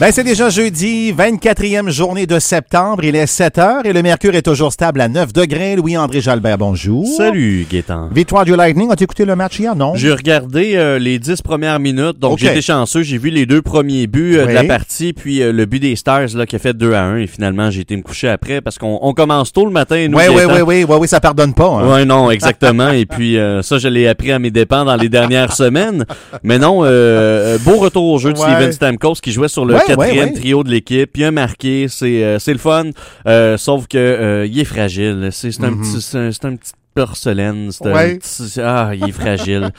Ben, c'est déjà jeudi, 24e journée de septembre. Il est 7 heures et le mercure est toujours stable à 9 degrés. Louis-André Jalbert, bonjour. Salut, Gaétan. Victoire du Lightning. As-tu écouté le match hier? Non? J'ai regardé euh, les 10 premières minutes, donc j'étais chanceux. J'ai vu les deux premiers buts euh, de la Oui. partie, puis euh, le but des Stars là, qui a fait 2 à 1. Et finalement, j'ai été me coucher après parce qu'on on commence tôt le matin. Nous, Oui, oui, oui, oui, oui, oui, ça pardonne pas. hein. Ouais, non, exactement. Et puis euh, ça, je l'ai appris à mes dépens dans les dernières semaines. Mais non, beau retour au jeu de Ouais. Steven Stamkos qui jouait sur le Ouais, quatrième trio de l'équipe. Il a marqué, c'est euh, c'est le fun. Euh, sauf que euh, il est fragile. C'est c'est un petit, un, c'est un petit porcelaine. C'est un petit- ah, il est fragile.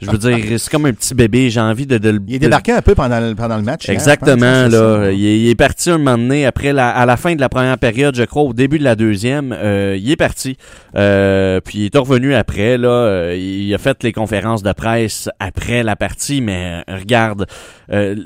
je veux dire, c'est comme un petit bébé. J'ai envie de, de le Il est débarqué un peu pendant le, pendant le match. hier, Exactement, pense, là. ça. Il est, il est parti un moment donné, après la, à la fin de la première période, je crois, au début de la deuxième, euh, il est parti. Euh, puis il est revenu après, là. euh, il a fait les conférences de presse après la partie, mais euh, regarde, euh,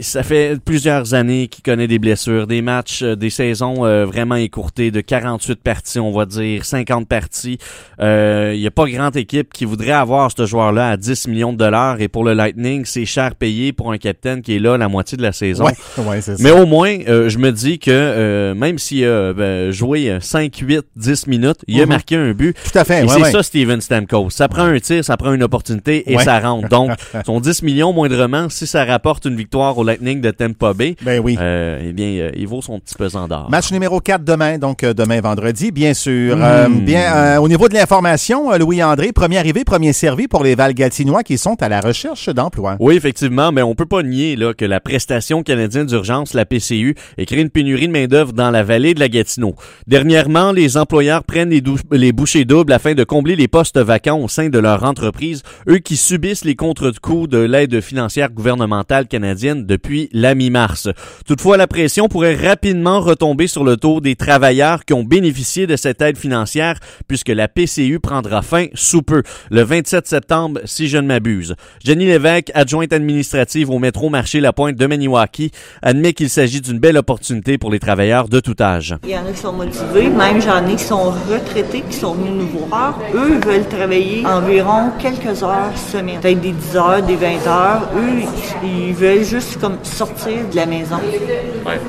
ça fait plusieurs années qu'il connaît des blessures, des matchs, euh, des saisons euh, vraiment écourtées de 48 parties, on va dire, 50 parties. Euh, Il n'y a pas grande équipe qui voudrait avoir ce joueur-là à 10 millions de dollars et pour le Lightning, c'est cher payé pour un capitaine qui est là la moitié de la saison. Ouais, ouais, c'est ça. Mais au moins, euh, je me dis que euh, même s'il a ben, joué euh, 5, 8, 10 minutes, il a Mhm. marqué un but. Tout à fait, Et ouais, c'est ça, Steven Stamkos. Ça prend un tir, ça prend une opportunité et ça rentre. Donc, son 10 millions moindrement, si ça rapporte une victoire au Lightning de Tampa Bay, Ben oui. euh, eh bien, euh, il vaut son petit pesant d'or. Match numéro 4 demain, donc euh, demain vendredi, bien sûr. Mm. Euh, bien, euh, au niveau de l'information, euh, Louis-André, premier arrivé, premier servi pour les Valgatinois qui sont à la recherche d'emploi. Oui, effectivement, mais on peut pas nier là, que la prestation canadienne d'urgence, la PCU, ait créé une pénurie de main-d'œuvre dans la vallée de la Gatineau. Dernièrement, les employeurs prennent les, les bouchées doubles afin de combler les postes vacants au sein de leur entreprise, eux qui subissent les contre-coups de l'aide financière gouvernementale canadienne depuis la mi-mars. Toutefois, la pression pourrait rapidement retomber sur le taux des travailleurs qui ont bénéficié de cette aide financière puisque la PCU prendra fin sous peu, le 27 septembre, si je ne m'abuse. Jenny Lévesque, adjointe administrative au métro marché La Pointe de Maniwaki, admet qu'il s'agit d'une belle opportunité pour les travailleurs de tout âge. Il y en a qui sont motivés, même j'en ai qui sont retraités, qui sont venus nous voir. Eux, veulent travailler environ quelques heures semaine, peut-être des 10 heures, des 20 heures. Eux, ils veulent juste comme sortir de la maison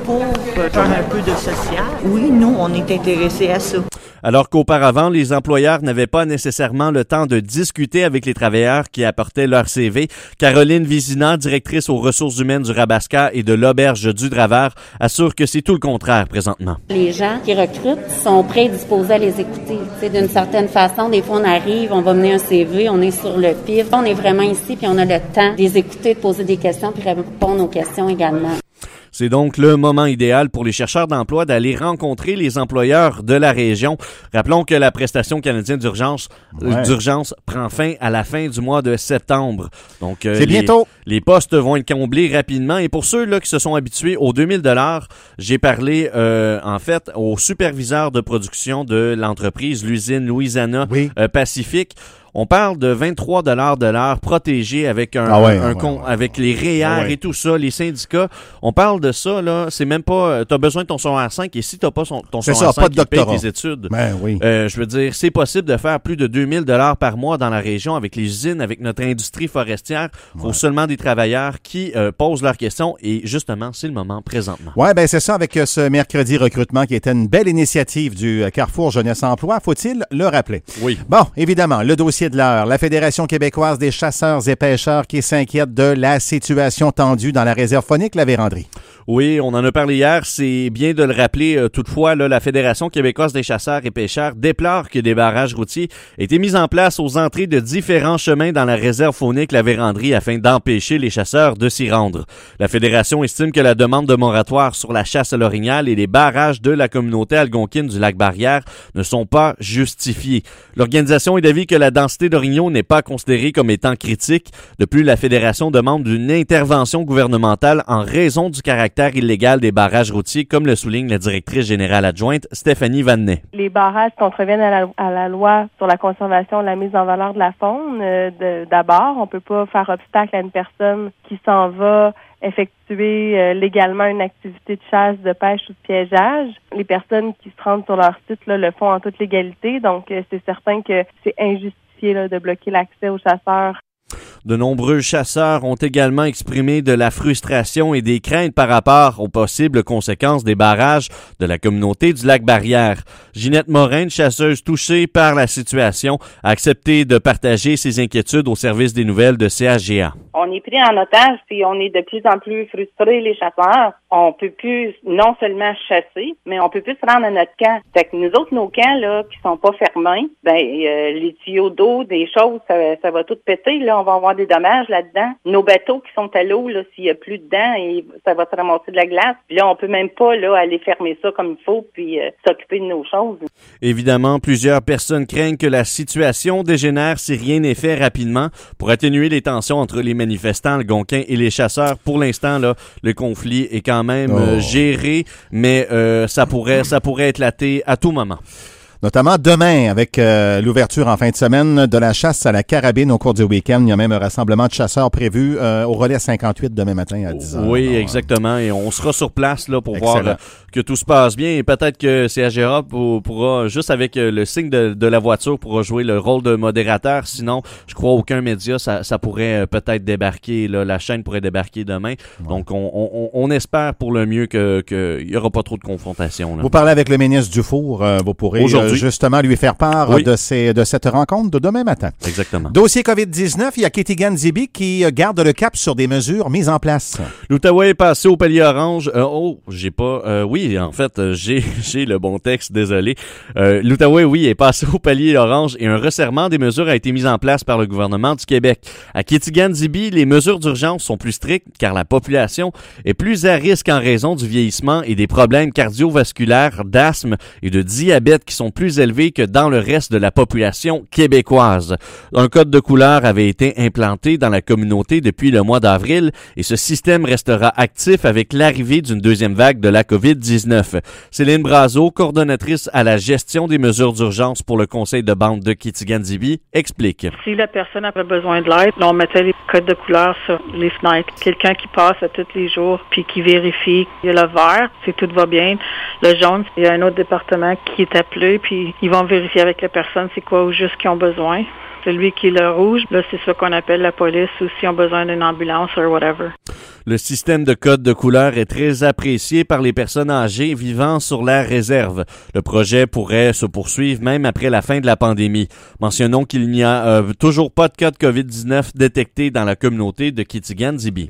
pour faire un peu de social. Oui, nous, on est intéressés à ça. Alors qu'auparavant, les employeurs n'avaient pas nécessairement le temps de discuter avec les travailleurs qui apportaient leur CV. Caroline Vizina, directrice aux ressources humaines du Rabasca et de l'Auberge du Draveur, assure que c'est tout le contraire présentement. Les gens qui recrutent sont prêts et disposés à les écouter. D'une certaine façon, des fois, on arrive, on va mener un CV, on est sur le pif. On est vraiment ici, puis on a le temps de les écouter, de poser des questions, puis répondre aux questions également. C'est donc le moment idéal pour les chercheurs d'emploi d'aller rencontrer les employeurs de la région. Rappelons que la prestation canadienne d'urgence euh, Ouais. d'urgence prend fin à la fin du mois de septembre. Donc euh, les- bientôt. Les postes vont être comblés rapidement et pour ceux là qui se sont habitués aux 2000 dollars, j'ai parlé euh, en fait au superviseur de production de l'entreprise l'usine Louisiana Oui. euh, Pacifique. On parle de 23 dollars de l'heure protégé avec un, Ah ouais, un ouais, con- ouais, avec les REER Ah et tout ça, les syndicats. On parle de ça là, c'est même pas euh, t'as besoin de ton secondaire 5 et si t'as pas son, ton ça, 5 pas de il paye tes études. Ben oui. Euh, je veux dire, c'est possible de faire plus de 2000 dollars par mois dans la région avec les usines, avec notre industrie forestière. Faut seulement des travailleurs qui euh, posent leurs questions et justement, c'est le moment présentement. Ouais, ben c'est ça avec ce mercredi recrutement qui était une belle initiative du Carrefour Jeunesse Emploi, faut-il le rappeler? Oui. Bon, évidemment, le dossier de l'heure, la Fédération québécoise des chasseurs et pêcheurs qui s'inquiète de la situation tendue dans la réserve phonique, la Vérandrie. Oui, on en a parlé hier. C'est bien de le rappeler. euh, toutefois, la Fédération québécoise des chasseurs et pêcheurs déplore que des barrages routiers aient été mis en place aux entrées de différents chemins dans la réserve faunique La Vérandrie afin d'empêcher les chasseurs de s'y rendre. La Fédération estime que la demande de moratoire sur la chasse à l'orignal et les barrages de la communauté algonquine du lac Barrière ne sont pas justifiés. L'organisation est d'avis que la densité d'orignaux n'est pas considérée comme étant critique. De plus, la Fédération demande une intervention gouvernementale en raison du caractère illégal des barrages routiers, comme le souligne la directrice générale adjointe Stéphanie Vannet. les barrages contreviennent à la, à la loi sur la conservation et la mise en valeur de la faune. euh, D'abord, on peut pas faire obstacle à une personne qui s'en va effectuer euh, légalement une activité de chasse, de pêche ou de piégeage. Les personnes qui se rendent sur leur site le font en toute légalité, donc euh, c'est certain que c'est injustifié de bloquer l'accès aux chasseurs De nombreux chasseurs ont également exprimé de la frustration et des craintes par rapport aux possibles conséquences des barrages de la communauté du lac Barrière. Ginette Morin, chasseuse touchée par la situation, a accepté de partager ses inquiétudes au service des nouvelles de CAGA. On est pris en otage puis on est de plus en plus frustrés les chasseurs. On peut plus non seulement chasser, mais on peut plus se rendre à notre camp. Fait que nous autres nos camps là qui sont pas fermés, ben euh, les tuyaux d'eau, des choses, ça, ça, va tout péter là, on va avoir des dommages là-dedans. Nos bateaux qui sont à l'eau là, s'il y a plus dedans et ça va se ramasser de la glace. Puis là on peut même pas là aller fermer ça comme il faut puis euh, s'occuper de nos choses. Évidemment, plusieurs personnes craignent que la situation dégénère si rien n'est fait rapidement pour atténuer les tensions entre les manifestants, le Gonquin et les chasseurs. Pour l'instant, là, le conflit est quand même euh, Oh. géré, mais euh, ça pourrait, ça pourrait éclater à tout moment. Notamment demain, avec euh, l'ouverture en fin de semaine de la chasse à la carabine au cours du week-end. Il y a même un rassemblement de chasseurs prévu euh, au relais 58 demain matin à 10 h. Oui, exactement. Et on sera sur place là pour voir Excellent. euh, que tout se passe bien. Et peut-être que CAGA pour- pourra, juste avec euh, le signe de, de la voiture, pourra jouer le rôle de modérateur. Sinon, je crois aucun média, ça, ça pourrait euh, peut-être débarquer. Là, la chaîne pourrait débarquer demain. Donc, on, on- on espère pour le mieux que qu'il y aura pas trop de confrontation. là. Vous parlez avec le ministre Dufour. euh, vous pourrez Aujourd'hui. justement lui faire part Oui. de, ces, de cette rencontre de demain matin. Exactement. Dossier COVID-19, il y a Kitigan Zibi qui euh, garde le cap sur des mesures mises en place. L'Outaouais est passé au palier orange. Euh, oh, j'ai pas. euh, oui, en fait, euh, j'ai j'ai le bon texte. Désolé. Euh, L'Outaouais, oui, est passé au palier orange et un resserrement des mesures a été mis en place par le gouvernement du Québec. À Kitigan-Zibi, les mesures d'urgence sont plus strictes car la population est plus à risque en raison du vieillissement et des problèmes cardiovasculaires, d'asthme et de diabète qui sont plus élevés que dans le reste de la population québécoise. Un code de couleur avait été implanté dans la communauté depuis le mois d'avril et ce système restera actif avec l'arrivée d'une deuxième vague de la COVID-19. Céline Brazo, coordonnatrice à la gestion des mesures d'urgence pour le conseil de bande de Kitigan-Zibi, explique. Si la personne avait besoin de l'aide, on mettait les codes de couleur sur les fenêtres. Quelqu'un qui passe à tous les jours puis qui vérifie. Il y a le vert, si tout va bien. Le jaune, il y a un autre département qui est appelé puis ils vont vérifier avec la personne c'est quoi au juste qu'ils ont besoin. Celui qui est le rouge, là, c'est ça qu'on appelle la police ou s'ils ont besoin d'une ambulance ou whatever. Le système de code de couleur est très apprécié par les personnes âgées vivant sur la réserve. Le projet pourrait se poursuivre même après la fin de la pandémie. Mentionnons qu'il n'y a euh, toujours pas de cas de COVID-19 détecté dans la communauté de Kitigan-Zibi.